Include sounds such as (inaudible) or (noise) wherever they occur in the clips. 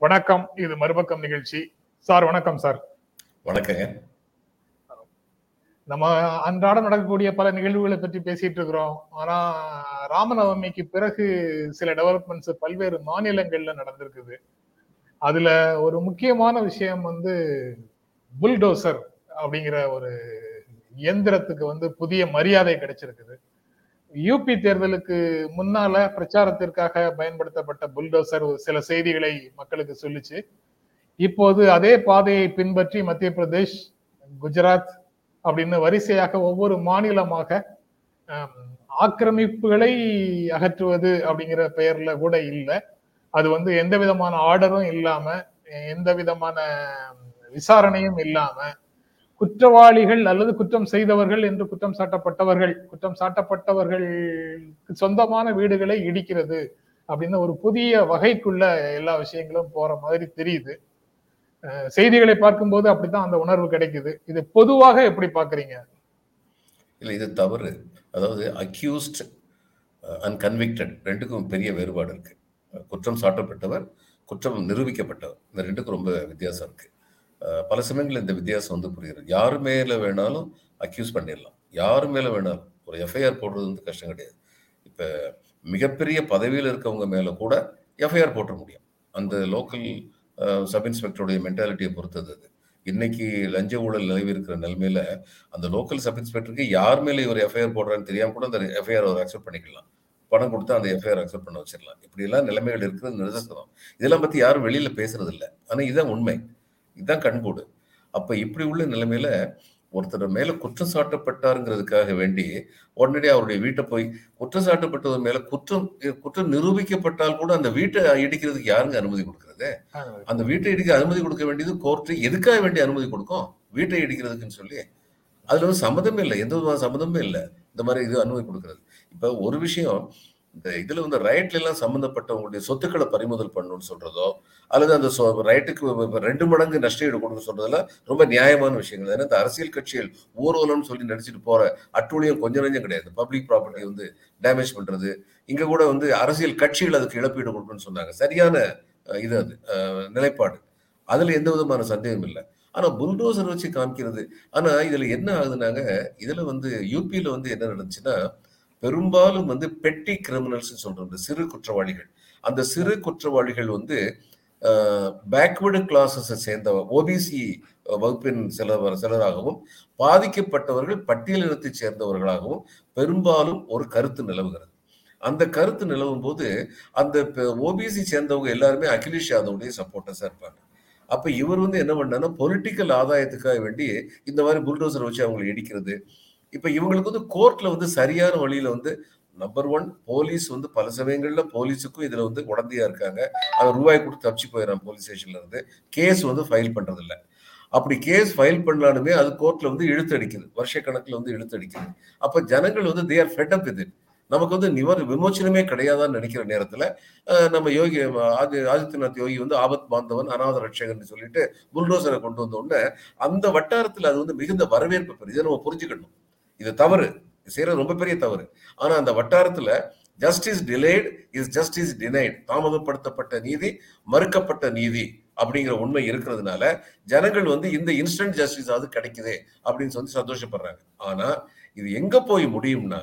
வணக்கம். இது மறுபக்கம் நிகழ்ச்சி. சார் வணக்கம் சார். வணக்கங்க. நம்ம அன்றாடம் நடக்கக்கூடிய பல நிகழ்வுகளை பற்றி பேசிட்டு இருக்கிறோம். ஆனா ராமநவமிக்கு பிறகு சில டெவலப்மெண்ட்ஸ் பல்வேறு மாநிலங்கள்ல நடந்திருக்குது. அதுல ஒரு முக்கியமான விஷயம் வந்து புல்டோசர் அப்படிங்கிற ஒரு இயந்திரத்துக்கு வந்து புதிய மரியாதை கிடைச்சிருக்குது. யூபி தேர்தலுக்கு முன்னால பிரச்சாரத்திற்காக பயன்படுத்தப்பட்ட புல்டோசர் சில செய்திகளை மக்களுக்கு சொல்லிச்சு. இப்போது அதே பாதையை பின்பற்றி மத்திய பிரதேஷ் குஜராத் அப்படின்னு வரிசையாக ஒவ்வொரு மாநிலமாக ஆக்கிரமிப்புகளை அகற்றுவது அப்படிங்கிற பெயர்ல கூட இல்லை. அது வந்து எந்த விதமான ஆர்டரும் இல்லாம எந்த விதமான விசாரணையும் இல்லாம குற்றவாளிகள் அல்லது குற்றம் செய்தவர்கள் என்று குற்றம் சாட்டப்பட்டவர்கள் குற்றம் சாட்டப்பட்டவர்கள் சொந்தமான வீடுகளை இடிக்கிறது அப்படின்னு ஒரு புதிய வகைக்குள்ள எல்லா விஷயங்களும் போற மாதிரி தெரியுது. செய்திகளை பார்க்கும்போது அப்படித்தான் அந்த உணர்வு கிடைக்குது. இது பொதுவாக எப்படி பாக்குறீங்க இல்லை இது தவறு. அதாவது அக்யூஸ்ட் அண்ட் கன்விக்டட் ரெண்டுக்கும் பெரிய வேறுபாடு இருக்கு. குற்றம் சாட்டப்பட்டவர் குற்றம் நிரூபிக்கப்பட்டவர். இந்த ரெண்டுக்கும் ரொம்ப வித்தியாசம் இருக்கு. பல சமயங்களில் இந்த வித்தியாசம் வந்து புரிகிறது. யார் மேல வேணாலும் அக்யூஸ் பண்ணிடலாம். யார் மேல வேணாலும். ஒரு எஃப்ஐஆர் போடுறது வந்து கஷ்டம் கிடையாது. இப்போ மிகப்பெரிய பதவியில் இருக்கவங்க மேலே கூட எஃப்ஐஆர் போட்ட முடியும். அந்த லோக்கல் சப் இன்ஸ்பெக்டருடைய மென்டாலிட்டியை பொறுத்தது அது. இன்னைக்கு லஞ்ச ஊழல் நிலவி இருக்கிற நிலைமையில அந்த லோக்கல் சப் இன்ஸ்பெக்டருக்கு யார் மேலே இவர் எஃப்ஐஆர் போடுறான்னு தெரியாம கூட அந்த எஃப்ஐஆர் அவர் அக்செப்ட் பண்ணிக்கலாம். பணம் கொடுத்து அந்த எஃப்ஐஆர் அக்செப்ட் பண்ண வச்சிடலாம். இப்படி எல்லாம் நிலைமைகள் இருக்கிறது நிதர்சனம். இதெல்லாம் பத்தி யாரும் வெளியில பேசுறது இல்லை ஆனா இதுதான் உண்மை. இதுதான் கண்கூடு. அப்ப இப்படி உள்ள நிலைமையில ஒருத்தர் மேல குற்றம் சாட்டப்பட்டாருங்கிறதுக்காக வேண்டி உடனடியாக அவருடைய வீட்டை போய் குற்றம் சாட்டப்பட்டவர் மேல குற்றம் குற்றம் நிரூபிக்கப்பட்டால் கூட அந்த வீட்டை இடிக்கிறதுக்கு யாருங்க அனுமதி கொடுக்கறது? அந்த வீட்டை இடிக்க அனுமதி கொடுக்க வேண்டியது கோர்ட்டு எதுக்காக வேண்டிய அனுமதி கொடுக்கும்? வீட்டை இடிக்கிறதுக்குன்னு சொல்லி. அதுல வந்து சம்மதமே இல்லை. எந்த விதமான சம்மதமே இல்லை. இந்த மாதிரி இது அனுமதி கொடுக்கறது. இப்ப ஒரு விஷயம் இந்த இதுல வந்து ரைட்ல எல்லாம் சம்பந்தப்பட்டவங்களுடைய சொத்துக்களை பறிமுதல் பண்ணணும்னு சொல்றதோ அல்லது அந்த ரைட்டுக்கு ரெண்டு மடங்கு நஷ்டஈடு கொடுக்க சொல்றதெல்லாம் ரொம்ப நியாயமான விஷயங்கள். ஏன்னா இந்த அரசியல் கட்சிகள் ஊர்வலம்னு சொல்லி நடிச்சிட்டு போற அட்டூழியம் கொஞ்சம் நஞ்சம் கிடையாது. பப்ளிக் ப்ராப்பர்ட்டி வந்து டேமேஜ் பண்றது. இங்க கூட வந்து அரசியல் கட்சிகள் அதுக்கு இழப்பீடு கொடுக்கணும்னு சொன்னாங்க. சரியான இது அது நிலைப்பாடு. அதுல எந்த விதமான சந்தேகம் இல்லை. ஆனா புல்டோசர் வச்சு காமிக்கிறது. ஆனா இதுல என்ன ஆகுதுனாங்க இதுல வந்து யூபியில வந்து என்ன நடந்துச்சுன்னா பெரும்பாலும் வந்து பெட்டி கிரிமினல்ஸ் சொல்றோம் சிறு குற்றவாளிகள். அந்த சிறு குற்றவாளிகள் வந்து பேக்வேர்டு கிளாஸஸை சேர்ந்தவர் ஓபிசி வகுப்பின் சிலர் சிலராகவும் பாதிக்கப்பட்டவர்கள் பட்டியலினத்தை சேர்ந்தவர்களாகவும் பெரும்பாலும் ஒரு கருத்து நிலவுகிறது. அந்த கருத்து நிலவும் போது அந்த ஓபிசி சேர்ந்தவங்க எல்லாருமே அகிலேஷ் யாதவுடைய சப்போர்ட்டர்ஸா இருப்பாங்க. அப்போ இவர் வந்து என்ன பண்ணான்னா பொலிட்டிக்கல் ஆதாயத்துக்காக வேண்டி இந்த மாதிரி புல்டோசர் வச்சு அவங்களை இடிக்கிறது இப்போ இவங்களுக்கு வந்து கோர்ட்ல வந்து சரியான வழியில வந்து நம்பர் ஒன் போலீஸ் வந்து பல சமயங்களில் போலீஸுக்கும் இதில் வந்து உடந்தையா இருக்காங்க. அவன் ரூபாய் கொடுத்து தப்பிச்சு போயிடறான் போலீஸ் ஸ்டேஷன்ல இருந்து. கேஸ் வந்து ஃபைல் பண்றதில்ல. அப்படி கேஸ் ஃபைல் பண்ணாலுமே அது கோர்ட்ல வந்து இழுத்தடிக்குது வருஷ கணக்கில் வந்து இழுத்தடிக்குது அப்போ ஜனங்கள் வந்து தேர் ஃபெட் அப் இது நமக்கு வந்து நிவர் விமோச்சனமே கிடையாதான்னு நினைக்கிற நேரத்தில் நம்ம யோகி ஆதி ஆதித்யநாத் யோகி வந்து ஆபத் பாந்தவன் அநாத ரட்சகன் சொல்லிட்டு புல்டோசரை கொண்டு வந்த உடனே அந்த வட்டாரத்தில் அது வந்து மிகுந்த வரவேற்பு பெறுது. இதை நம்ம புரிஞ்சுக்கணும். இது தவறு. செய்யறது ரொம்ப பெரிய தவறு. ஆனா அந்த வட்டாரத்துல justice delayed is justice denied தாமதப்படுத்தப்பட்ட நீதி மறுக்கப்பட்ட நீதி அப்படிங்கிற உண்மை இருக்கிறதுனால ஜனங்கள் வந்து இந்த இன்ஸ்டன்ட் ஜஸ்டிஸ் அது கிடைக்குது அப்படின்னு சொல்லி சந்தோஷப்படுறாங்க. ஆனா இது எங்க போய் முடியும்னா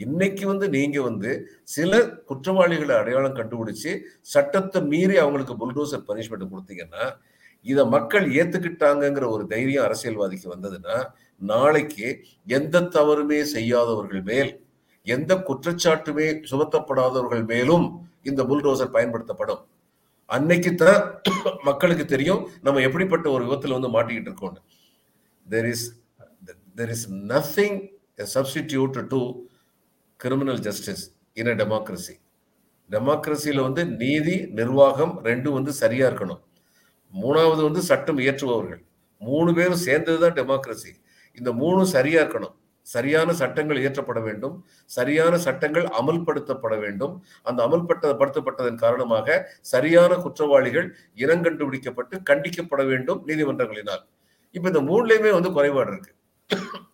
இன்னைக்கு வந்து நீங்க வந்து சில குற்றவாளிகளை அடையாளம் கண்டுபிடிச்சு சட்டத்தை மீறி அவங்களுக்கு புல்டோசர் பனிஷ்மெண்ட் கொடுத்தீங்கன்னா இதை மக்கள் ஏத்துக்கிட்டாங்கிற ஒரு தைரியம் அரசியல்வாதிக்கு வந்ததுன்னா நாளைக்கு எந்த தவறுமே செய்யாதவர்கள் மேல் எந்த குற்றச்சாட்டுமே சுமத்தப்படாதவர்கள் மேலும் இந்த புல்டோசர் பயன்படுத்தப்படும். அன்னைக்கு தான் (coughs) மக்களுக்கு தெரியும் நம்ம எப்படிப்பட்ட ஒரு விபத்தில் வந்து மாட்டிக்கிட்டு இருக்கோம் there is there is nothing substitute to criminal justice in a democracy டெமோக்ரஸியில் வந்து நீதி நிர்வாகம் ரெண்டும் வந்து சரியா இருக்கணும். மூணாவது வந்து சட்டம் இயற்றுபவர்கள். மூணு பேரும் சேர்ந்தது தான் டெமோக்ரஸி இந்த மூணும் சரியா இருக்கணும் சரியான சட்டங்கள் இயற்றப்பட வேண்டும். சரியான சட்டங்கள் அமல்படுத்தப்பட வேண்டும். அந்த அமல்படுத்தப்பட்டதன் காரணமாக சரியான குற்றவாளிகள் இனங்கண்டுபிடிக்கப்பட்டு கண்டிக்கப்பட வேண்டும் நீதிமன்றங்களினால். இப்ப இந்த மூணுலயுமே வந்து குறைபாடு இருக்கு.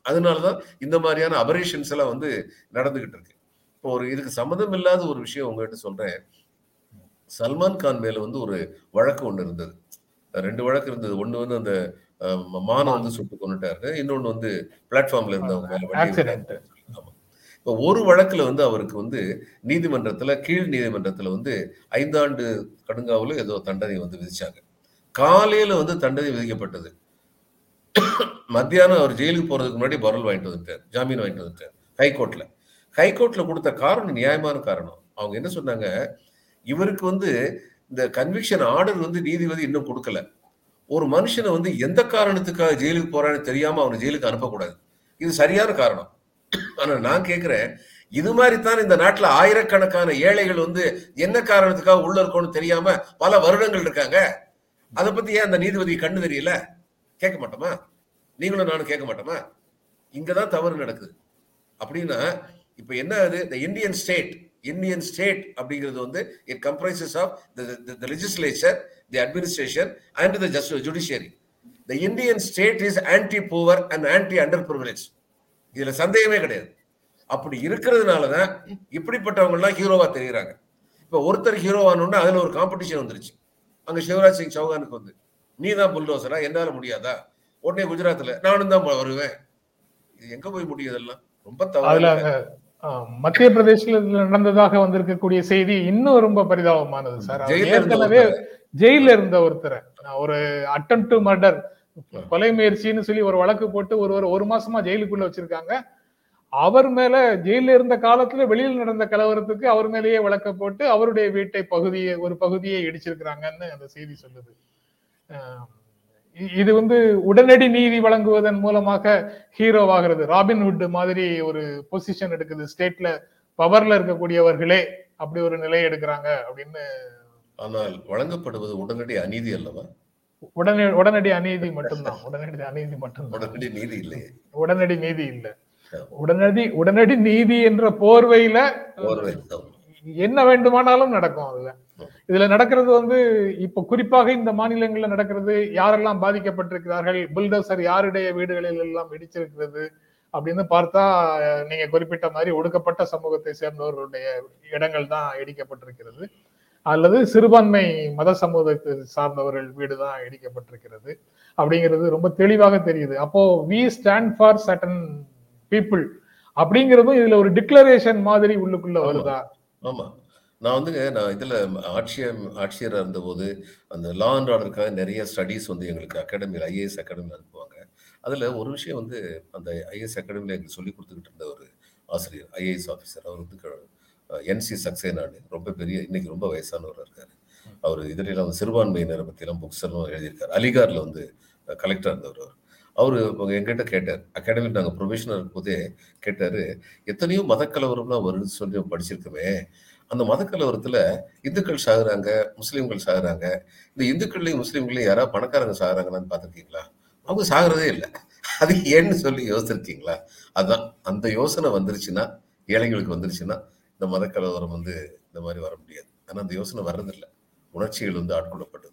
அதனாலதான் இந்த மாதிரியான அபரேஷன்ஸ் எல்லாம் வந்து நடந்துகிட்டு இருக்கு. இப்போ ஒரு இதுக்கு சம்மந்தம் இல்லாத ஒரு விஷயம் உங்ககிட்ட சொல்றேன். சல்மான் கான் மேல வந்து ஒரு வழக்கு ஒன்று இருந்தது. ரெண்டு வழக்கு இருந்தது. ஒன்று வந்து அந்த அஹ், மானை வந்து சுட்டு கொண்டுட்டாரு. இன்னொன்று வந்து பிளாட்ஃபார்ம்ல இருந்தவங்க மேல வண்டி. இப்போ ஒரு வழக்குல வந்து அவருக்கு வந்து நீதிமன்றத்துல கீழ் நீதிமன்றத்துல வந்து ஐந்தாண்டு கடுங்காவல ஏதோ தண்டனை வந்து விதிச்சாங்க. காலையில வந்து தண்டனை விதிக்கப்பட்டது. மத்தியானம் அவர் ஜெயிலுக்கு போறதுக்கு முன்னாடி பரல் வாங்கிட்டு வந்துட்டார். ஜாமீன் வாங்கிட்டு வந்துட்டார். ஹைகோர்ட்ல. ஹைகோர்ட்ல கொடுத்த காரணம் நியாயமான காரணம். அவங்க என்ன சொன்னாங்க? இவருக்கு வந்து இந்த கன்விக்ஷன் ஆர்டர் வந்து நீதிபதி இன்னும் கொடுக்கல. ஒரு மனுஷனை வந்து எந்த காரணத்துக்காக ஜெயிலுக்கு போறான்னு தெரியாம அவனை ஜெயிலுக்கு அனுப்பக்கூடாது. இது சரியான காரணம். ஆனா நான் கேட்கிறேன் இது மாதிரி தான் இந்த நாட்டுல ஆயிரக்கணக்கான ஏழைகள் வந்து என்ன காரணத்துக்காக உள்ள இருக்கோன்னு தெரியாம பல வருடங்கள் இருக்காங்க. அதை பத்தி ஏன் அந்த நீதிபதி கண்ணு தெரியல? கேட்க மாட்டோமா? நீங்களும் நானும் கேட்க மாட்டோமா? இங்கதான் தவறு நடக்குது. அப்படின்னா இப்ப என்ன ஆகுது இந்த இந்தியன் ஸ்டேட் இந்தியன் ஸ்டேட் அப்படிங்கிறது வந்து it comprises of the legislature the administration and the just judiciary the Indian state is anti poor and anti under privilege இதுல சந்தேகமே கிடையாது. அப்படி இருக்கிறதுனால தான் இப்படிப்பட்டவங்க எல்லாம் ஹீரோவா தெரியுறாங்க. இப்ப ஒருத்தர் ஹீரோவானோன்னா அதுல ஒரு காம்படிஷன் வந்துருச்சு. அங்க சிவராஜ் சிங் சௌகானுக்கு வந்து நீ தான் புல்டோசரா என்னால முடியாதா? உடனே குஜராத்ல நானும் தான் வருவேன். இது எங்க போய் முடியும் இதெல்லாம்? ரொம்ப தவறு மத்திய பிரதேசல நடந்ததாக வந்திருக்கக்கூடிய செய்தி இன்னும் ரொம்ப பரிதாபமானது சார். அவர் ஜெயில இருந்த ஏற்கனவே ஒருத்தரை. ஜெயில இருந்த ஒருத்தரை. ஒரு அட்டம் டு மர்டர் கொலை முயற்சின்னு சொல்லி ஒரு வழக்கு போட்டு ஒருவர் ஒரு மாசமா ஜெயிலுக்குள்ள வச்சிருக்காங்க. அவர் மேல ஜெயில இருந்த காலத்துல வெளியில் நடந்த கலவரத்துக்கு அவர் மேலேயே வழக்க போட்டு அவருடைய வீட்டை பகுதியை ஒரு பகுதியை இடிச்சிருக்கிறாங்கன்னு அந்த செய்தி சொல்லுது. இ- இது வந்து உடனடி நீதி வழங்குவதன் மூலமாக ஹீரோவாகிறது ராபின்ஹுட் மாதிரி ஒரு பொசிஷன் எடுக்குது. ஸ்டேட்ல பவர்ல இருக்கக்கூடியவர்களே அப்படி ஒரு நிலை எடுக்கிறாங்க அப்படின்னு ஆனால் வழங்கப்படுவது உடனடி அநீதி அல்லவா? உடனே உடனடி அநீதி மட்டும்தான். உடனடி அநீதி மட்டும்தான். உடனடி நீதி இல்லையே. உடனடி நீதி இல்ல. உடனடி உடனடி நீதி என்ற போர்வையில. என்ன வேண்டுமானாலும் நடக்கும் அதுல. இதுல நடக்கிறது வந்து இப்ப குறிப்பாக இந்த மாநிலங்கள்ல நடக்கிறது யாரெல்லாம் பாதிக்கப்பட்டிருக்கிறார்கள் புல்டோசர் யாருடைய வீடுகளில் எல்லாம் இடிச்சிருக்கிறது அப்படின்னு பார்த்தா நீங்க குறிப்பிட்ட மாதிரி ஒடுக்கப்பட்ட சமூகத்தை சேர்ந்தவர்களுடைய இடங்கள் தான் இடிக்கப்பட்டிருக்கிறது. அல்லது சிறுபான்மை மத சமூகத்தை சார்ந்தவர்கள் வீடு தான் இடிக்கப்பட்டிருக்கிறது அப்படிங்கிறது ரொம்ப தெளிவாக தெரியுது. அப்போ we stand for certain people அப்படிங்கிறதும் இதுல ஒரு டிக்ளரேஷன் மாதிரி உள்ளுக்குள்ள வருதா? ஆமா. நான் வந்துங்க நான் இதில் ஆட்சியர் ஆட்சியராக இருந்தபோது அந்த லா அண்ட் ஆர்டருக்காக நிறைய ஸ்டடீஸ் வந்து எங்களுக்கு அகாடமியில் ஐஏஎஸ் அகாடமியில் அனுப்புவாங்க. அதில் ஒரு விஷயம் வந்து அந்த ஐஏஎஸ் அகாடமியில் எங்களுக்கு சொல்லி கொடுத்துக்கிட்டு இருந்த ஒரு ஆசிரியர் ஐஏஎஸ் ஆஃபீஸர் அவர் வந்து என்சி சக்சேனாடு ரொம்ப பெரிய இன்னைக்கு ரொம்ப வயசானவர் இருக்கார். அவர் இதுல வந்து சிறுபான்மையினரை பற்றிலாம் புக்ஸ் எல்லாம் எழுதியிருக்காரு. அலிகாரில் வந்து கலெக்டர் இருந்தவர் அவர். அவர் எங்கிட்ட கேட்டார். அகாடமியில் நாங்கள் ப்ரொஃபஷனல் இருக்கும்போதே கேட்டார் எத்தனையோ மதக்கலவரம்லாம் வருதுன்னு சொல்லி படிச்சிருக்கவே அந்த மதக்கலவரத்துல இந்துக்கள் சாகுறாங்க முஸ்லீம்கள் சாகுறாங்க. இந்த இந்துக்கள்லையும் முஸ்லீம்களையும் யாராவது பணக்காரங்க சாகுறாங்களான்னு பார்த்துருக்கீங்களா? அவங்க சாகுறதே இல்லை. அது ஏன்னு சொல்லி யோசிச்சிருக்கீங்களா? அதுதான் அந்த யோசனை வந்துருச்சுன்னா ஏழைகளுக்கு வந்துருச்சுன்னா இந்த மதக்கலவரம் வந்து இந்த மாதிரி வர முடியாது. ஆனால் அந்த யோசனை வர்றதில்லை. உணர்ச்சிகள் வந்து ஆட்கொள்ளப்பட்டது.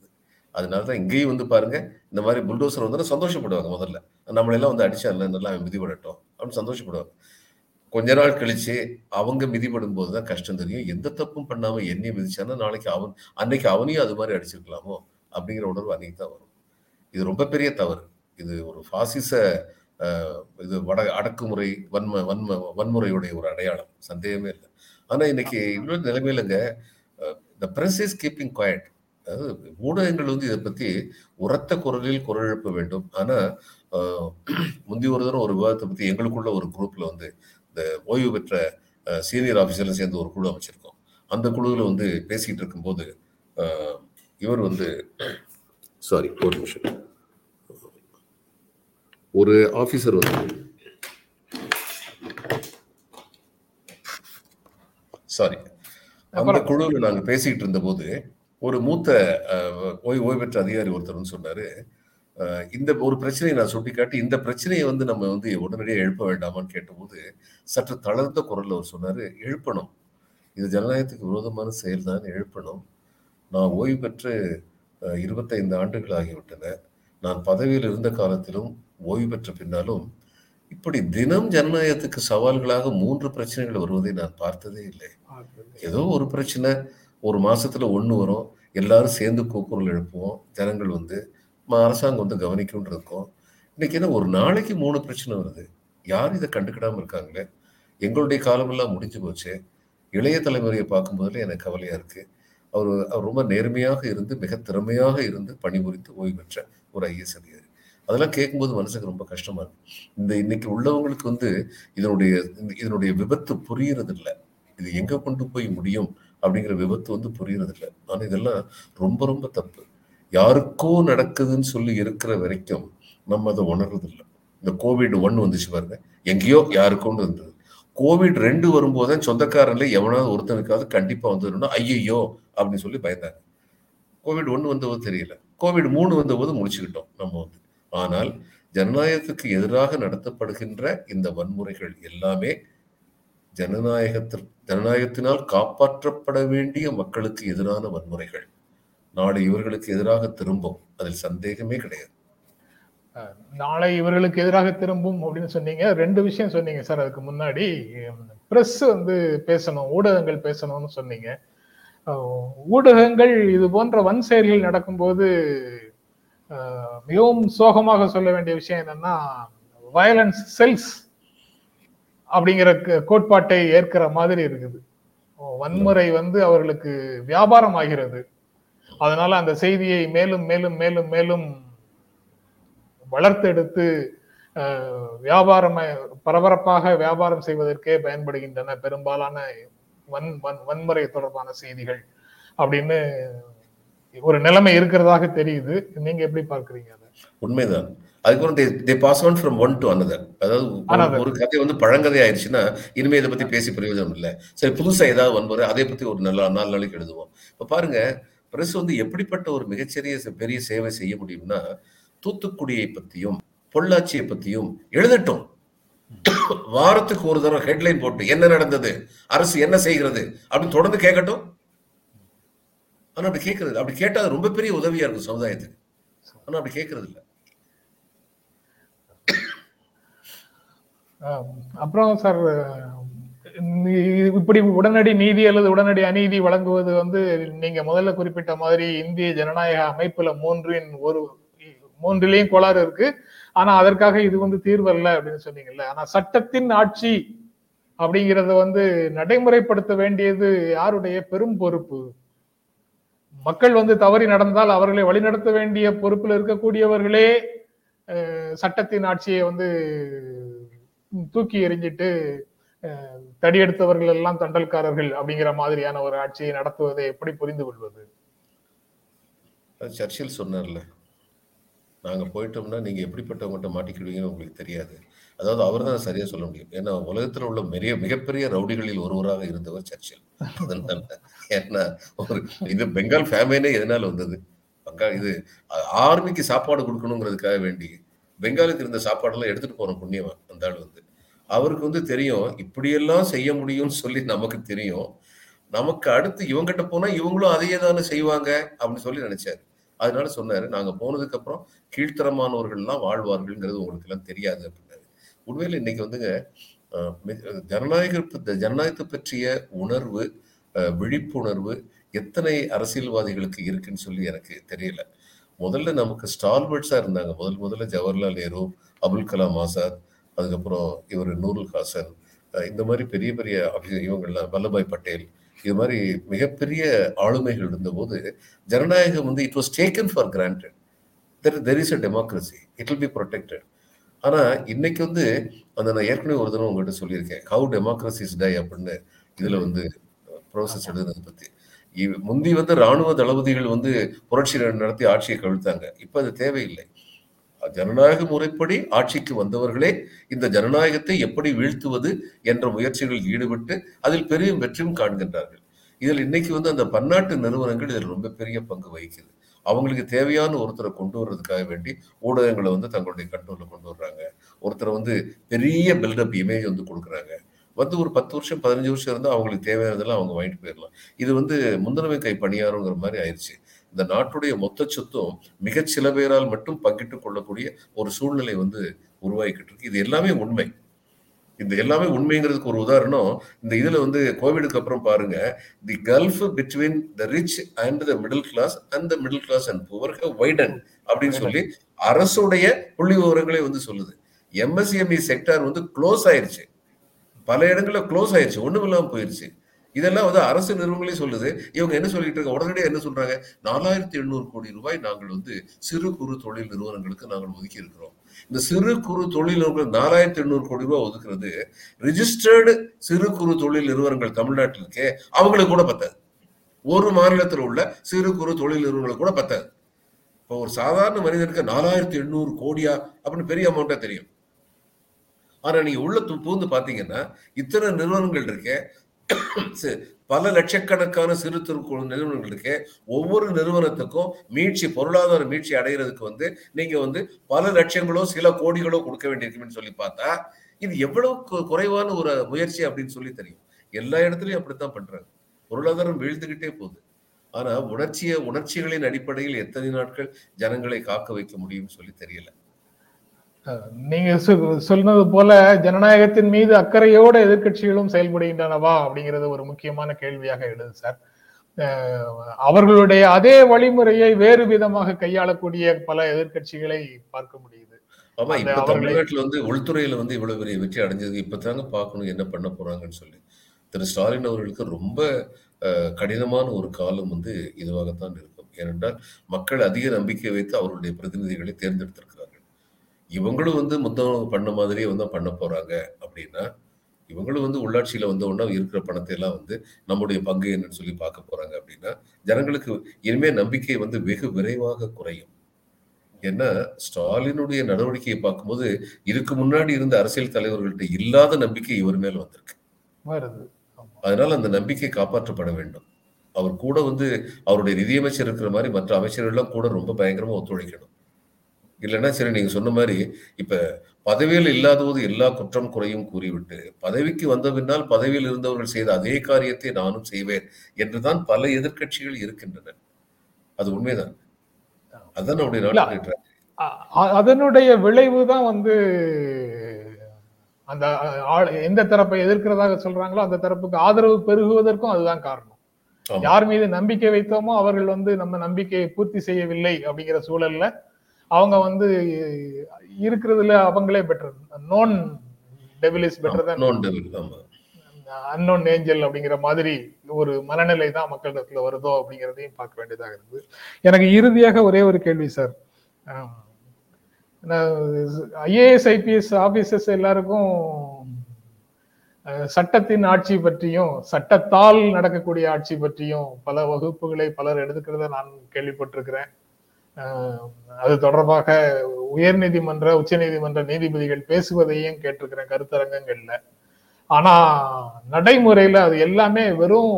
அதனால தான் இங்கேயும் வந்து பாருங்க இந்த மாதிரி புல்டோசர் வந்து சந்தோஷப்படுவாங்க முதல்ல. நம்மளெல்லாம் வந்து அடிச்சா இல்லை நல்லா அவன் மிதிபடட்டும் அப்படின்னு சந்தோஷப்படுவாங்க. கொஞ்ச நாள் கழிச்சு அவங்க மிதிபடும் போது தான் கஷ்டம் தெரியும். எந்த தப்பும் பண்ணாம என்னையும் மிதிச்சானா நாளைக்கு அவன் அன்னைக்கு அவனையும் அது மாதிரி அடிச்சிருக்கலாமோ அப்படிங்கிற உணர்வு அன்னைக்கு தான் வரும். இது ரொம்ப பெரிய தவறு. இது ஒரு பாசிச இது வட அடக்குமுறை வன்ம வன்ம வன்முறையுடைய ஒரு அடையாளம். சந்தேகமே இல்லை. ஆனா இன்னைக்கு இன்னொரு நிலைமையிலங்க இந்த பிரஸ் இஸ் கீப்பிங் குவாய்ட் அதாவது ஊடகங்கள் வந்து இதை பத்தி உரத்த குரலில் குரல் எழுப்ப வேண்டும். ஆனா அஹ், முந்தி ஒரு தடவை ஒரு விவாதத்தை பத்தி எங்களுக்குள்ள ஒரு குரூப்ல வந்து இந்த ஓய்வு பெற்ற சீனியர் ஆஃபீஸர்ல சேர்ந்து ஒரு குழு அமைச்சிருக்கோம். அந்த குழுவில் வந்து பேசிக்கிட்டு இருக்கும்போது இவர் வந்து சாரி ஒரு நிமிஷம். ஒரு ஆஃபீஸர் வந்து சாரி அந்த குழுவில் நாங்க பேசிக்கிட்டு இருந்தபோது ஒரு மூத்த ஓய்வு ஓய்வு பெற்ற அதிகாரி ஒருத்தர் வந்து சொன்னாரு. இந்த ஒரு பிரச்சனையை நான் சுட்டிக்காட்டி இந்த பிரச்சனையை வந்து நம்ம வந்து உடனடியாக எழுப்ப வேண்டாமான்னு கேட்டபோது சற்று தளர்ந்த குரலில் அவர் சொன்னார் எழுப்பணும். இது ஜனநாயகத்துக்கு விரோதமான செயல் தான் எழுப்பணும். நான் ஓய்வு பெற்று இருபத்தைந்து ஆண்டுகள் ஆகிவிட்டன. நான் பதவியில் இருந்த காலத்திலும் ஓய்வு பெற்ற பின்னாலும் இப்படி தினம் ஜனநாயகத்துக்கு சவால்களாக மூன்று பிரச்சனைகள் வருவதை நான் பார்த்ததே இல்லை. ஏதோ ஒரு பிரச்சனை ஒரு மாசத்துல ஒன்று வரும். எல்லாரும் சேர்ந்து கூக்குரல் எழுப்புவோம். ஜனங்கள் வந்து அரசாங்கம் வந்து கவனிக்கும்னு இருக்கும் இன்னைக்கு என்ன ஒரு நாளைக்கு மூணு பிரச்சனை வருது. யார் இதை கண்டுக்கிடாமல் இருக்காங்களே? எங்களுடைய காலமெல்லாம் முடிஞ்சு போச்சு. இளைய தலைமுறையை பார்க்கும்போதுல எனக்கு கவலையா இருக்கு. அவர் அவர் ரொம்ப நேர்மையாக இருந்து மிக திறமையாக இருந்து பணிபுரிந்து ஓய்வு பெற்ற ஒரு ஐஎஸ் அதிகாரி. அதெல்லாம் கேட்கும்போது மனசுக்கு ரொம்ப கஷ்டமா இருக்கு. இந்த இன்னைக்கு உள்ளவங்களுக்கு வந்து இதனுடைய இந்த- இதனுடைய விபத்து புரியறது இல்லை இது எங்க கொண்டு போய் முடியும் அப்படிங்கிற விபத்து வந்து புரியறது இல்லை ஆனால் இதெல்லாம் ரொம்ப ரொம்ப தப்பு. யாருக்கோ நடக்குதுன்னு சொல்லி இருக்கிற வரைக்கும் நம்ம அதை உணர்றதில்லை. இந்த கோவிட் ஒன் வந்துச்சு பாருங்க. எங்கேயோ யாருக்கோன்னு இருந்தது கோவிட் ரெண்டு வரும்போது சொந்தக்காரன்ல எவனாவது ஒருத்தனுக்காவது கண்டிப்பா வந்துடணும். ஐயையோ! அப்படின்னு சொல்லி பயந்தாங்க. கோவிட் ஒன்று வந்தபோது தெரியல. கோவிட் மூணு வந்தபோது முடிச்சுக்கிட்டோம் நம்ம வந்து. ஆனால் ஜனநாயகத்துக்கு எதிராக நடத்தப்படுகின்ற இந்த வன்முறைகள் எல்லாமே ஜனநாயகத்திற்கு ஜனநாயகத்தினால் காப்பாற்றப்பட வேண்டிய மக்களுக்கு எதிரான வன்முறைகள். நாளை இவர்களுக்கு எதிராக திரும்பும். அதில் சந்தேகமே கிடையாது. நாளை இவர்களுக்கு எதிராக திரும்பும் அப்படின்னு சொன்னீங்க. ரெண்டு விஷயம் சொன்னீங்க சார் அதுக்கு முன்னாடி. பிரஸ் வந்து பேசணும் ஊடகங்கள் பேசணும்னு சொன்னீங்க. ஊடகங்கள் இது போன்ற வன் செயல்கள் நடக்கும்போது மிகவும் சோகமாக சொல்ல வேண்டிய விஷயம் என்னன்னா வயலன்ஸ் செல்ஸ் அப்படிங்கிற கோட்பாட்டை ஏற்கிற மாதிரி இருக்குது. வன்முறை வந்து அவர்களுக்கு வியாபாரம் ஆகிறது அதனால அந்த செய்தியை மேலும் மேலும் மேலும் மேலும் வளர்த்தெடுத்து வியாபாரம் பரபரப்பாக வியாபாரம் செய்வதற்கே பயன்படுகின்றன. பெரும்பாலான வன் வன் வன்முறை தொடர்பான செய்திகள் அப்படின்னு ஒரு நிலைமை இருக்கிறதாக தெரியுது. நீங்க எப்படி பார்க்கறீங்க அதை? உண்மைதான். அதுக்கப்புறம் they they pass on from one to another அதாவது ஒரு- கதை வந்து பழங்கதை ஆயிடுச்சுன்னா இனிமே இதை பத்தி பேசி பிரயோஜனம் இல்லை. சரி புதுசா ஏதாவது வன்முறை அதை பத்தி ஒரு நல்ல நாலு நாளைக்கு எழுதுவோம். இப்ப பாருங்க பிரஸ் வந்து எப்படிப்பட்ட ஒரு மிகச்சிறிய பெரிய சேவை செய்ய முடியும்னா தூத்துக்குடியை பத்தியும் பொள்ளாச்சியை பத்தியும் எழுதட்டும். வாரத்துக்கு ஒரு தடவை ஹெட்லைன் போட்டு என்ன நடந்தது? அரசு என்ன செய்கிறது? அப்படின்னு தொடர்ந்து கேட்கட்டும். ஆனா அப்படி கேட்கறது அப்படி கேட்டா ரொம்ப பெரிய உதவியா இருக்கும் சமுதாயத்துக்கு. ஆனா அப்படி கேட்கறது இல்ல. அப்புறம் சார் இப்படி உடனடி நீதி அல்லது உடனடி அநீதி வழங்குவது வந்து நீங்க முதல்ல குறிப்பிட்ட மாதிரி இந்திய ஜனநாயக அமைப்புல மூன்றின் ஒரு மூன்றிலையும் கோளாறு இருக்கு. ஆனா அதற்காக இது வந்து தீர்வு அல்ல அப்படின்னு சொன்னீங்கல்ல. ஆனா சட்டத்தின் ஆட்சி அப்படிங்கறத வந்து நடைமுறைப்படுத்த வேண்டியது யாருடைய பெரும் பொறுப்பு? மக்கள் வந்து தவறி நடந்தால் அவர்களை வழிநடத்த வேண்டிய பொறுப்பில் இருக்கக்கூடியவர்களே சட்டத்தின் ஆட்சியை வந்து தூக்கி எறிஞ்சிட்டு தடி தடியெடுத்தவர்கள் எல்லாம் தண்டல்காரர்கள் அப்படிங்கிற மாதிரியான ஒரு ஆட்சியை நடத்துவதை எப்படி புரிந்து கொள்வது? சர்ச்சில் சொன்னார்ல. நாங்கள் போயிட்டோம்னா நீங்கள் எப்படிப்பட்டவங்கள்ட்ட மாட்டிக்கிடுவீங்கன்னு உங்களுக்கு தெரியாது. அதாவது அவர் தான் சரியாக சொல்ல முடியும். ஏன்னா உலகத்தில் உள்ள மிக மிகப்பெரிய ரவுடிகளில் ஒருவராக இருந்தவர் சர்ச்சில். அதனால ஏன்னா ஒரு இது பெங்கால் ஃபேமிலினே எதனால வந்தது? பங்கால் இது ஆர்மிக்கு சாப்பாடு கொடுக்கணுங்கிறதுக்காக வேண்டி. பெங்காலுக்கு இருந்த சாப்பாடெல்லாம் எடுத்துகிட்டு போகிற புண்ணியவன் அந்த ஆள் வந்து. அவருக்கு வந்து தெரியும் இப்படியெல்லாம் செய்ய முடியும்னு சொல்லி நமக்கு தெரியும். நமக்கு அடுத்து இவங்கிட்ட போனா இவங்களும் அதையே தானே செய்வாங்க அப்படின்னு சொல்லி நினைச்சாரு. அதனால சொன்னாரு நாங்க போனதுக்கு அப்புறம் கீழ்த்தரமானவர்கள்லாம் வாழ்வார்கள்ங்கிறது உங்களுக்கு எல்லாம் தெரியாது அப்படின்னாரு. உண்மையில இன்னைக்கு வந்துங்க மி- ஜனநாயக ஜனநாயகத்தை பற்றிய உணர்வு விழிப்புணர்வு எத்தனை அரசியல்வாதிகளுக்கு இருக்குன்னு சொல்லி எனக்கு தெரியல. முதல்ல நமக்கு ஸ்டால்வர்ட்ஸா இருந்தாங்க. முதல் முதல்ல ஜவஹர்லால் நேரு அபுல் கலாம் ஆசாத் அதுக்கப்புறம் இவர் நூருல் ஹாசன் இந்த மாதிரி பெரிய பெரிய இவங்கெல்லாம் வல்லபாய் பட்டேல் இது மாதிரி மிகப்பெரிய ஆளுமைகள் இருந்தபோது ஜனநாயகம் வந்து it was taken for granted there there is a democracy it will be protected ஆனா இன்னைக்கு வந்து அந்த நான் ஏற்கனவே ஒரு தடவை உங்ககிட்ட சொல்லியிருக்கேன். ஹவு டெமோக்ரஸிஸ் டை அப்படின்னு இதுல வந்து ப்ரோசஸ் எழுதுனதை இவ்- முந்தி வந்து ராணுவ தளபதிகள் வந்து புரட்சி நடத்தி ஆட்சியை கவிழ்த்தாங்க. இப்ப அது தேவையில்லை. ஜனநாயக முறைப்படி ஆட்சிக்கு வந்தவர்களே இந்த ஜனநாயகத்தை எப்படி வீழ்த்துவது என்ற முயற்சிகளில் ஈடுபட்டு அதில் பெரிய வெற்றியும் காண்கின்றார்கள். இதில் இன்னைக்கு வந்து அந்த பன்னாட்டு நிறுவனங்கள் இதில் ரொம்ப பெரிய பங்கு வகிக்குது. அவங்களுக்கு தேவையான ஒருத்தரை கொண்டு வர்றதுக்காக வேண்டி ஊடகங்களை வந்து தங்களுடைய கண்ட்ரோலில் கொண்டு வர்றாங்க. ஒருத்தரை வந்து பெரிய பில்டப் இமேஜ் வந்து கொடுக்குறாங்க. வந்து ஒரு பத்து வருஷம் பதினஞ்சு வருஷம் இருந்தால் அவங்களுக்கு தேவையானதெல்லாம் அவங்க வாங்கிட்டு போயிடலாம். இது வந்து முந்தனமை கை பணியாருங்கிற மாதிரி ஆயிடுச்சு இந்த நாட்டுடைய மொத்த சொத்தும் மிக சில பேரால் மட்டும் பங்கிட்டுக் கொள்ளக்கூடிய ஒரு சூழ்நிலை வந்து உருவாகிக்கிட்டு இருக்கு. இது எல்லாமே உண்மை. இந்த எல்லாமே உண்மைங்கிறதுக்கு ஒரு உதாரணம். இந்த இதுல வந்து கோவிடுக்கு அப்புறம் பாருங்க. The gulf between the rich and the middle class and the middle class and poor widen அப்படின்னு சொல்லி அரசுடைய புள்ளி விவரங்களே வந்து சொல்லுது. எம்எஸ்எம்இ செக்டார் வந்து க்ளோஸ் ஆயிருச்சு. பல இடங்களில் க்ளோஸ் ஆயிருச்சு. ஒன்றும் இல்லாமல் போயிருச்சு. இதெல்லாம் வந்து அரசு நிறுவனங்களே சொல்லுது. இவங்க என்ன சொல்லிட்டு இருக்காங்க? உடனடியாக என்ன சொல்றாங்க? நாலாயிரத்தி எண்ணூறு கோடி ரூபாய் நாங்கள் வந்து சிறு குறு தொழில் நிறுவனங்களுக்கு நாங்கள் ஒதுக்கி இருக்கிறோம். இந்த சிறு குறு தொழில் நிறுவனங்கள் நாலாயிரத்தி எண்ணூறு கோடி ரூபாய் ஒதுக்குறது ரிஜிஸ்டர்டு சிறு குறு தொழில் நிறுவனங்கள் தமிழ்நாட்டில் இருக்கே அவங்களுக்கு கூட பத்தாது. ஒரு மாநிலத்தில் உள்ள சிறு குறு தொழில் நிறுவனங்களுக்கு கூட பத்தாது. இப்போ ஒரு சாதாரண மனிதனுக்கு நாலாயிரத்தி எண்ணூறு கோடியா அப்படின்னு பெரிய அமௌண்ட்டா தெரியும். ஆனா நீங்க உள்ள துப்பு பூந்து பாத்தீங்கன்னா இத்தனை நிறுவனங்கள் இருக்கே பல லட்சக்கணக்கான சிறு துரு நிறுவனங்கள் இருக்கு. ஒவ்வொரு நிறுவனத்துக்கும் மீட்சி பொருளாதார மீட்சி அடைகிறதுக்கு வந்து நீங்க வந்து பல லட்சங்களோ சில கோடிகளோ கொடுக்க வேண்டியிருக்குன்னு சொல்லி பார்த்தா இது எவ்வளவு குறைவான ஒரு முயற்சி அப்படின்னு சொல்லி தெரியும். எல்லா இடத்துலையும் அப்படித்தான் பண்றாங்க. பொருளாதாரம் வீழ்ந்துகிட்டே போகுது. ஆனா உணர்ச்சிய உணர்ச்சிகளின் அடிப்படையில் எத்தனை நாட்கள் ஜனங்களை காக்க வைக்க முடியும்னு சொல்லி தெரியல. நீங்க சொன்னது போல ஜனநாயகத்தின் மீது அக்கறையோட எதிர்க்கட்சிகளும் செயல்படுகின்றனவா அப்படிங்கிறது ஒரு முக்கியமான கேள்வியாக எழுது சார். அவர்களுடைய அதே வழிமுறையை வேறு விதமாக கையாளக்கூடிய பல எதிர்க்கட்சிகளை பார்க்க முடியுது. ஆமா இப்ப தமிழ்நாட்டுல வந்து உள்துறையில வந்து இவ்வளவு பெரிய வெற்றி அடைஞ்சது. இப்பதாங்க பார்க்கணும் என்ன பண்ண போறாங்கன்னு சொல்லி. திரு. ஸ்டாலின் அவர்களுக்கு ரொம்ப கடினமான ஒரு காலம் வந்து இதுவாகத்தான் இருக்கும். ஏனென்றால் மக்கள் அதிக நம்பிக்கை வைத்து அவருடைய பிரதிநிதிகளை தேர்ந்தெடுத்திருக்கிறார்கள். இவங்களும் வந்து முத்தம் பண்ண மாதிரியே வந்து பண்ண போறாங்க அப்படின்னா இவங்களும் வந்து உள்ளாட்சியில வந்த உடனே இருக்கிற பணத்தை எல்லாம் வந்து நம்முடைய பங்கு என்னன்னு சொல்லி பார்க்க போறாங்க அப்படின்னா ஜனங்களுக்கு இனிமே நம்பிக்கை வந்து வெகு விரைவாக குறையும். ஏன்னா ஸ்டாலினுடைய நடவடிக்கையை பார்க்கும்போது இதுக்கு முன்னாடி இருந்த அரசியல் தலைவர்கள்ட்ட இல்லாத நம்பிக்கை இவர் மேல் வந்திருக்கு. அதனால அந்த நம்பிக்கை காப்பாற்றப்பட வேண்டும். அவர் கூட வந்து அவருடைய நிதியமைச்சர் இருக்கிற மாதிரி மற்ற அமைச்சர்கள்லாம் கூட ரொம்ப பயங்கரமா ஒத்துழைக்கணும். இல்லைன்னா சரி நீங்க சொன்ன மாதிரி இப்ப பதவியில் இல்லாதபோது எல்லா குற்றம் குறையும் கூறிவிட்டு பதவிக்கு வந்த பின்னால் பதவியில் இருந்தவர்கள் செய்த அதே காரியத்தை நானும் செய்வேன் என்றுதான் பல எதிர்க்கட்சிகள் இருக்கின்றன. அது உண்மைதான். அதுதான் நம்முடைய அதனுடைய விளைவு தான் வந்து அந்த ஆள் எந்த தரப்பை எதிர்க்கிறதாக சொல்றாங்களோ அந்த தரப்புக்கு ஆதரவு பெருகுவதற்கும் அதுதான் காரணம். யார் மீது நம்பிக்கை வைத்தோமோ அவர்கள் வந்து நம்ம நம்பிக்கையை பூர்த்தி செய்யவில்லை அப்படிங்கிற சூழல்ல அவங்க வந்து இருக்கிறதுல அவங்களே better known devil is better தான் devil. ஆமா. அன்னோன் ஏஞ்சல் அப்படிங்கிற மாதிரி ஒரு மனநிலை தான் மக்களிடத்துல வருதோ அப்படிங்கிறதையும் பார்க்க வேண்டியதாக இருக்குது. எனக்கு இறுதியாக ஒரே ஒரு கேள்வி சார் ஐஏஎஸ் ஐபிஎஸ் ஆபீசர்ஸ் எல்லாருக்கும் சட்டத்தின் ஆட்சி பற்றியும் சட்டத்தால் நடக்கக்கூடிய ஆட்சி பற்றியும் பல வகுப்புகளை பலர் எடுத்துக்கிறத நான் கேள்விப்பட்டிருக்கிறேன். அது தொடர்பாக உயர் நீதிமன்ற உச்சநீதிமன்ற நீதிபதிகள் பேசுவதையும் கேட்டிருக்கிறேன் கருத்தரங்கங்கள்ல. ஆனா நடைமுறையில அது எல்லாமே வெறும்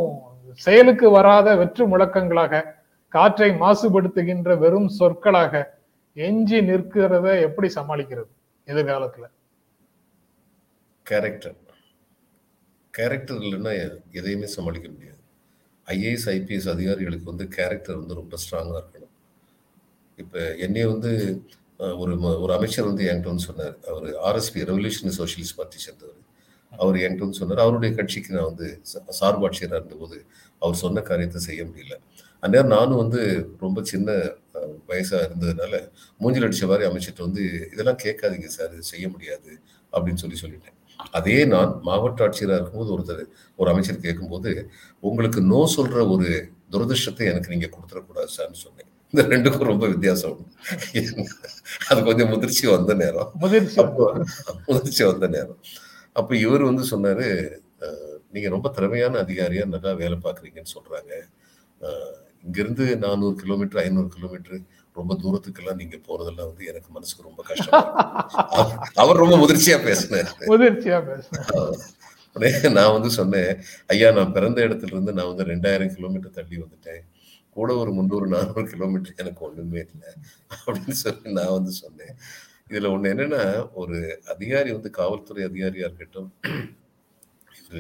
செயலுக்கு வராத வெற்று முழக்கங்களாக காற்றை மாசுபடுத்துகின்ற வெறும் சொற்களாக எஞ்சி நிற்கிறத எப்படி சமாளிக்கிறது எதிர்காலத்துல? கேரக்டர் கேரக்டர் இல்லைன்னா எதையுமே சமாளிக்க முடியாது. ஐஏஎஸ் ஐபிஎஸ் அதிகாரிகளுக்கு வந்து கேரக்டர் வந்து ரொம்ப ஸ்ட்ராங்காக இருக்கும். இப்போ என்னைய வந்து ஒரு ஒரு அமைச்சர் வந்து என்கிட்ட வந்து சொன்னார். அவர் ஆர்எஸ்பி ரெவல்யூஷனரி சோஷியலிஸ்ட் பார்ட்டி சேர்ந்தவர். அவர் என்கிட்ட வந்து சொன்னார். அவருடைய கட்சிக்கு நான் வந்து சார்பாட்சியராக இருந்தபோது அவர் சொன்ன காரியத்தை செய்ய முடியல. அந்நேரம் நானும் வந்து ரொம்ப சின்ன வயசாக இருந்ததுனால மூஞ்சில் அடித்த மாதிரி அமைச்சிட்டு வந்து இதெல்லாம் கேட்காதீங்க சார் இது செய்ய முடியாது அப்படின்னு சொல்லி சொல்லிட்டேன். அதே நான் மாவட்ட ஆட்சியராக இருக்கும்போது ஒருத்தர் ஒரு அமைச்சர் கேட்கும்போது உங்களுக்கு நோ சொல்கிற ஒரு துரதிருஷ்டத்தை எனக்கு நீங்கள் கொடுத்துடக்கூடாது சார்னு சொன்னேன். இந்த ரெண்டுக்கும் ரொம்ப வித்தியாசம். அது கொஞ்சம் முதிர்ச்சி வந்த நேரம். முதிர்ச்சி. முதிர்ச்சி வந்த நேரம். அப்போ இவர் வந்து சொன்னாரு அஹ், நீங்க ரொம்ப திறமையான அதிகாரியா நல்லா வேலை பார்க்குறீங்கன்னு சொல்றாங்க. இங்கிருந்து நானூறு கிலோமீட்டர் ஐநூறு கிலோமீட்டர் ரொம்ப தூரத்துக்கெல்லாம் நீங்க போறதெல்லாம் வந்து எனக்கு மனசுக்கு ரொம்ப கஷ்டம் அவர் ரொம்ப முதிர்ச்சியா பேசினார். முதிர்ச்சியா உடனே நான் வந்து சொன்னேன் ஐயா நான் பிறந்த இடத்துல இருந்து நான் வந்து ரெண்டாயிரம் கிலோமீட்டர் தள்ளி வந்துட்டேன். கூட ஒரு முந்நூறு நானூறு கிலோமீட்டர் எனக்கு ஒண்ணுமே இல்லை. அப்படின்னு சொல்லி நான் வந்து சொன்னேன். இதுல ஒண்ணு என்னன்னா ஒரு அதிகாரி வந்து காவல்துறை அதிகாரியா இருக்கட்டும்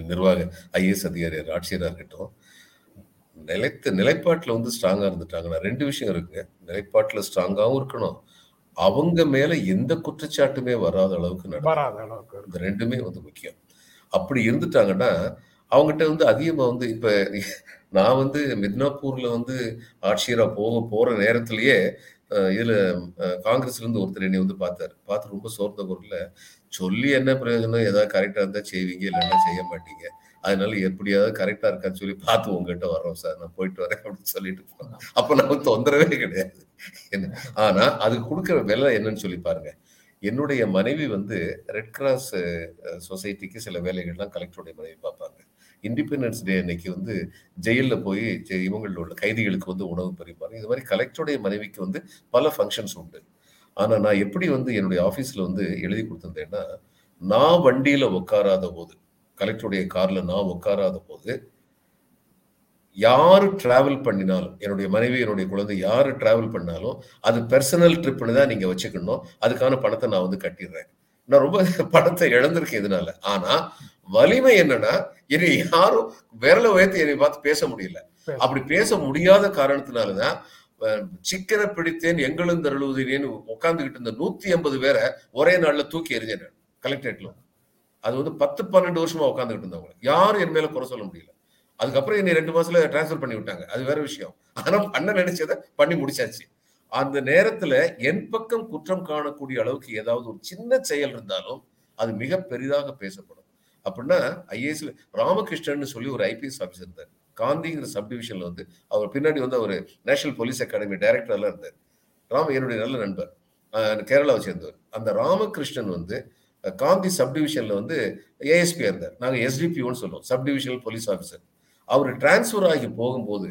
நிர்வாக ஐஏஎஸ் அதிகாரியா ஆட்சியரா இருக்கட்டும் நிலைத்த நிலைப்பாட்டுல வந்து ஸ்ட்ராங்கா இருந்துட்டாங்கன்னா ரெண்டு விஷயம் இருக்கு. நிலைப்பாட்டுல ஸ்ட்ராங்காவும் இருக்கணும். அவங்க மேல எந்த குற்றச்சாட்டுமே வராத அளவுக்கு வராத அளவுக்கு இந்த ரெண்டுமே வந்து முக்கியம். அப்படி இருந்துட்டாங்கன்னா அவங்ககிட்ட வந்து அதிகமாக வந்து இப்போ நான் வந்து மித்னாப்பூர்ல வந்து ஆட்சியராக போக போற நேரத்திலேயே இதுல காங்கிரஸ்ல இருந்து ஒருத்தர் என்னை வந்து பார்த்தாரு. பார்த்து ரொம்ப சோர்ந்த குரல்ல சொல்லி என்ன பிரயோஜனம்? ஏதாவது கரெக்டா இருந்தா செய்வீங்க இல்லைன்னா செய்ய மாட்டீங்க. அதனால எப்படியாவது கரெக்டா இருக்கான்னு சொல்லி பார்த்து உங்ககிட்ட வர்றோம் சார். நான் போயிட்டு வரேன் அப்படின்னு சொல்லிட்டு போனேன். அப்ப நமக்கு தொந்தரவே கிடையாது. என்ன ஆனா அதுக்கு கொடுக்குற விலை என்னன்னு சொல்லி பாருங்க. என்னுடைய மனைவி வந்து ரெட் கிராஸ் சொசைட்டிக்கு சில வேலைகள்லாம் கலெக்டருடைய மனைவி பார்ப்பாங்க. இண்டிபெண்டன்ஸ் டே அன்னைக்கு வந்து ஜெயிலில் போய் இவங்களில் இவங்களோட உள்ள கைதிகளுக்கு வந்து உணவு பரிமாறும் இது மாதிரி கலெக்டருடைய மனைவிக்கு வந்து பல ஃபங்க்ஷன்ஸ் உண்டு. ஆனால் நான் எப்படி வந்து என்னுடைய ஆஃபீஸில் வந்து எழுதி கொடுத்துருந்தேன்னா நான் வண்டியில் உட்காராத போது கலெக்டருடைய காரில் நான் உட்காராத போது யார் டிராவல் பண்ணினாலும் என்னுடைய மனைவி என்னுடைய குழந்தை யார் டிராவல் பண்ணாலும் அது பர்சனல் ட்ரிப்னு தான் நீங்கள் வச்சுக்கணும். அதுக்கான பணத்தை நான் வந்து கட்டிடுறேன். நான் ரொம்ப பணத்தை இழந்திருக்கேன் இதனால. ஆனா வலிமை என்னன்னா என்னை யாரும் விரல உயர்த்தி என்னை பார்த்து பேச முடியல. அப்படி பேச முடியாத காரணத்தினாலதான் சிக்கனை பிடித்தேன் எங்களும் தருளுவதினேன்னு உட்காந்துக்கிட்டு இருந்த நூத்தி எண்பது பேரை ஒரே நாள்ல தூக்கி எறிஞ்சேன் நான் கலெக்டரேட்ல. அது வந்து பத்து பன்னெண்டு வருஷமா உட்காந்துக்கிட்டு இருந்தவங்க. யாரும் என் மேல குறை சொல்ல முடியல. அதுக்கப்புறம் என்னை ரெண்டு மாசத்துல டிரான்ஸ்ஃபர் பண்ணி விட்டாங்க. அது வேற விஷயம். ஆனா பண்ண நினைச்சதை பண்ணி முடிச்சாச்சு. அந்த நேரத்துல என் பக்கம் குற்றம் காணக்கூடிய அளவுக்கு ஏதாவது ஒரு சின்ன செயல் இருந்தாலும் அது மிக பெரிதாக பேசப்படும். அப்படின்னா ஐஏஎஸ் ராமகிருஷ்ணன் சொல்லி ஒரு ஐபிஎஸ் ஆஃபீஸர் இருந்தார். காந்திங்கிற சப்டிவிஷன்ல வந்து அவர் பின்னாடி வந்து அவர் நேஷனல் போலீஸ் அகாடமி டைரக்டர்லாம் இருந்தார். ராம என்னுடைய நல்ல நண்பர். கேரளாவை சேர்ந்தவர். அந்த ராமகிருஷ்ணன் வந்து காந்தி சப்டிவிஷன்ல வந்து ஏஎஸ்பி இருந்தார். நாங்கள் எஸ்டிபிஓன்னு சொல்லுவோம் சப்டிவிஷனல் போலீஸ் ஆஃபீஸர் அவர் டிரான்ஸ்ஃபர் ஆகி போகும்போது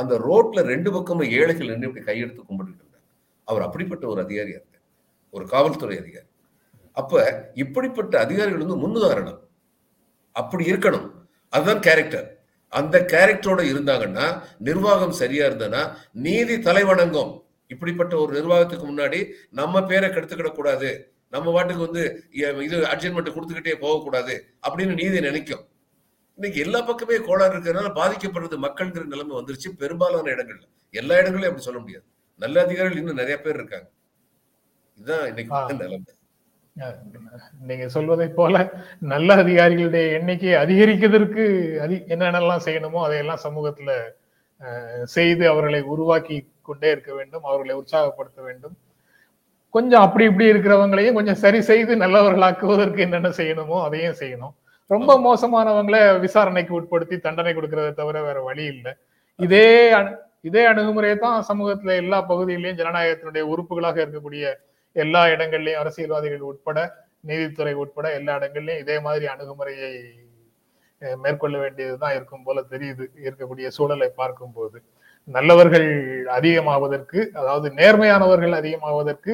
அந்த ரோட்ல ரெண்டு பக்கமும் ஏழைகள் நின்று இப்படி கையெடுத்து கும்பிட்டு அவர் அப்படிப்பட்ட ஒரு அதிகாரியா இருந்தார் ஒரு காவல்துறை அதிகாரி. அப்ப இப்படிப்பட்ட அதிகாரிகள் வந்து முன்னுதாரணம். அப்படி இருக்கணும். அதுதான் கேரக்டர் அந்த கேரக்டரோட இருந்தாங்கன்னா நிர்வாகம் சரியா இருந்ததுன்னா நீதி தலைவணங்கும். இப்படிப்பட்ட ஒரு நிர்வாகத்துக்கு முன்னாடி நம்ம பேரை கெடுத்துக்கிடக்கூடாது நம்ம வாட்டுக்கு வந்து இது அட்ஜென்மெண்ட் கொடுத்துக்கிட்டே போகக்கூடாது அப்படின்னு நீதி நினைக்கும். இன்னைக்கு எல்லா பக்கமே கோளாறு இருக்கிறதுனால பாதிக்கப்படுறது மக்கள்ங்கிற நிலைமை வந்துருச்சு. பெரும்பாலான இடங்கள்ல. எல்லா இடங்களையும் அப்படி சொல்ல முடியாது. நல்ல அதிகாரிகள் இன்னும் நிறைய பேர் இருக்காங்க. இதுதான் இன்னைக்கு. நிலைமை. நீங்க சொல்வதை போல நல்ல அதிகாரிகளுடைய எண்ணிக்கையை அதிகரிக்கிறதுக்கு அதி என்னென்னலாம் செய்யணுமோ அதையெல்லாம் சமூகத்துல செய்து அவர்களை உருவாக்கி கொண்டே இருக்க வேண்டும் அவர்களை உற்சாகப்படுத்த வேண்டும். கொஞ்சம் அப்படி இப்படி இருக்கிறவங்களையும் கொஞ்சம் சரி செய்து நல்லவர்களாக்குவதற்கு என்னென்ன செய்யணுமோ அதையும் செய்யணும். ரொம்ப மோசமானவங்களை விசாரணைக்கு உட்படுத்தி தண்டனை கொடுக்கறதை தவிர வேற வழி இல்லை. இதே இதே அணுகுமுறையை தான் சமூகத்துல எல்லா பகுதியிலையும் ஜனநாயகத்தினுடைய உறுப்புகளாக இருக்கக்கூடிய எல்லா இடங்கள்லயும் அரசியல்வாதிகள் உட்பட நீதித்துறை உட்பட எல்லா இடங்கள்லயும் இதே மாதிரி அணுகுமுறையை மேற்கொள்ள வேண்டியதுதான் இருக்கும் போல தெரியுது இருக்கக்கூடிய சூழலை பார்க்கும்போது. நல்லவர்கள் அதிகமாவதற்கு அதாவது நேர்மையானவர்கள் அதிகமாவதற்கு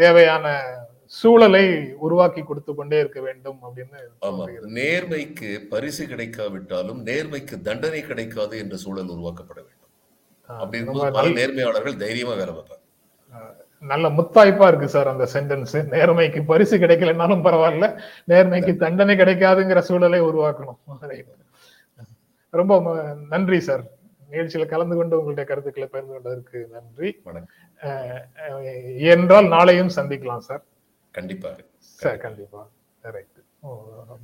தேவையான சூழலை உருவாக்கி கொடுத்து கொண்டே இருக்க வேண்டும் அப்படின்னு. நேர்மைக்கு பரிசு கிடைக்காவிட்டாலும் நேர்மைக்கு தண்டனை கிடைக்காது என்ற சூழல் உருவாக்கப்பட வேண்டும். அப்படி இருக்கும்போது நேர்மையாளர்கள் தைரியமா வேலை பார்ப்பாங்க. நல்ல முத்தாய்ப்பா இருக்கு சார் அந்த சென்டென்ஸ் நேர்மைக்கு பரிசு கிடைக்கலனாலும் பரவாயில்ல நேர்மைக்கு தண்டனை கிடைக்காதுங்கிற சூழலை உருவாக்கணும். (laughs) ரொம்ப நன்றி சார். நிகழ்ச்சியில கலந்து கொண்டு உங்களுடைய கருத்துக்களை பகிர்ந்து கொண்டதற்கு நன்றி. என்றால் நாளையும் சந்திக்கலாம் சார். கண்டிப்பாக சார் கண்டிப்பா. ரைட்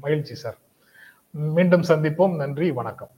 மகிழ்ச்சி சார். மீண்டும் சந்திப்போம். நன்றி வணக்கம்.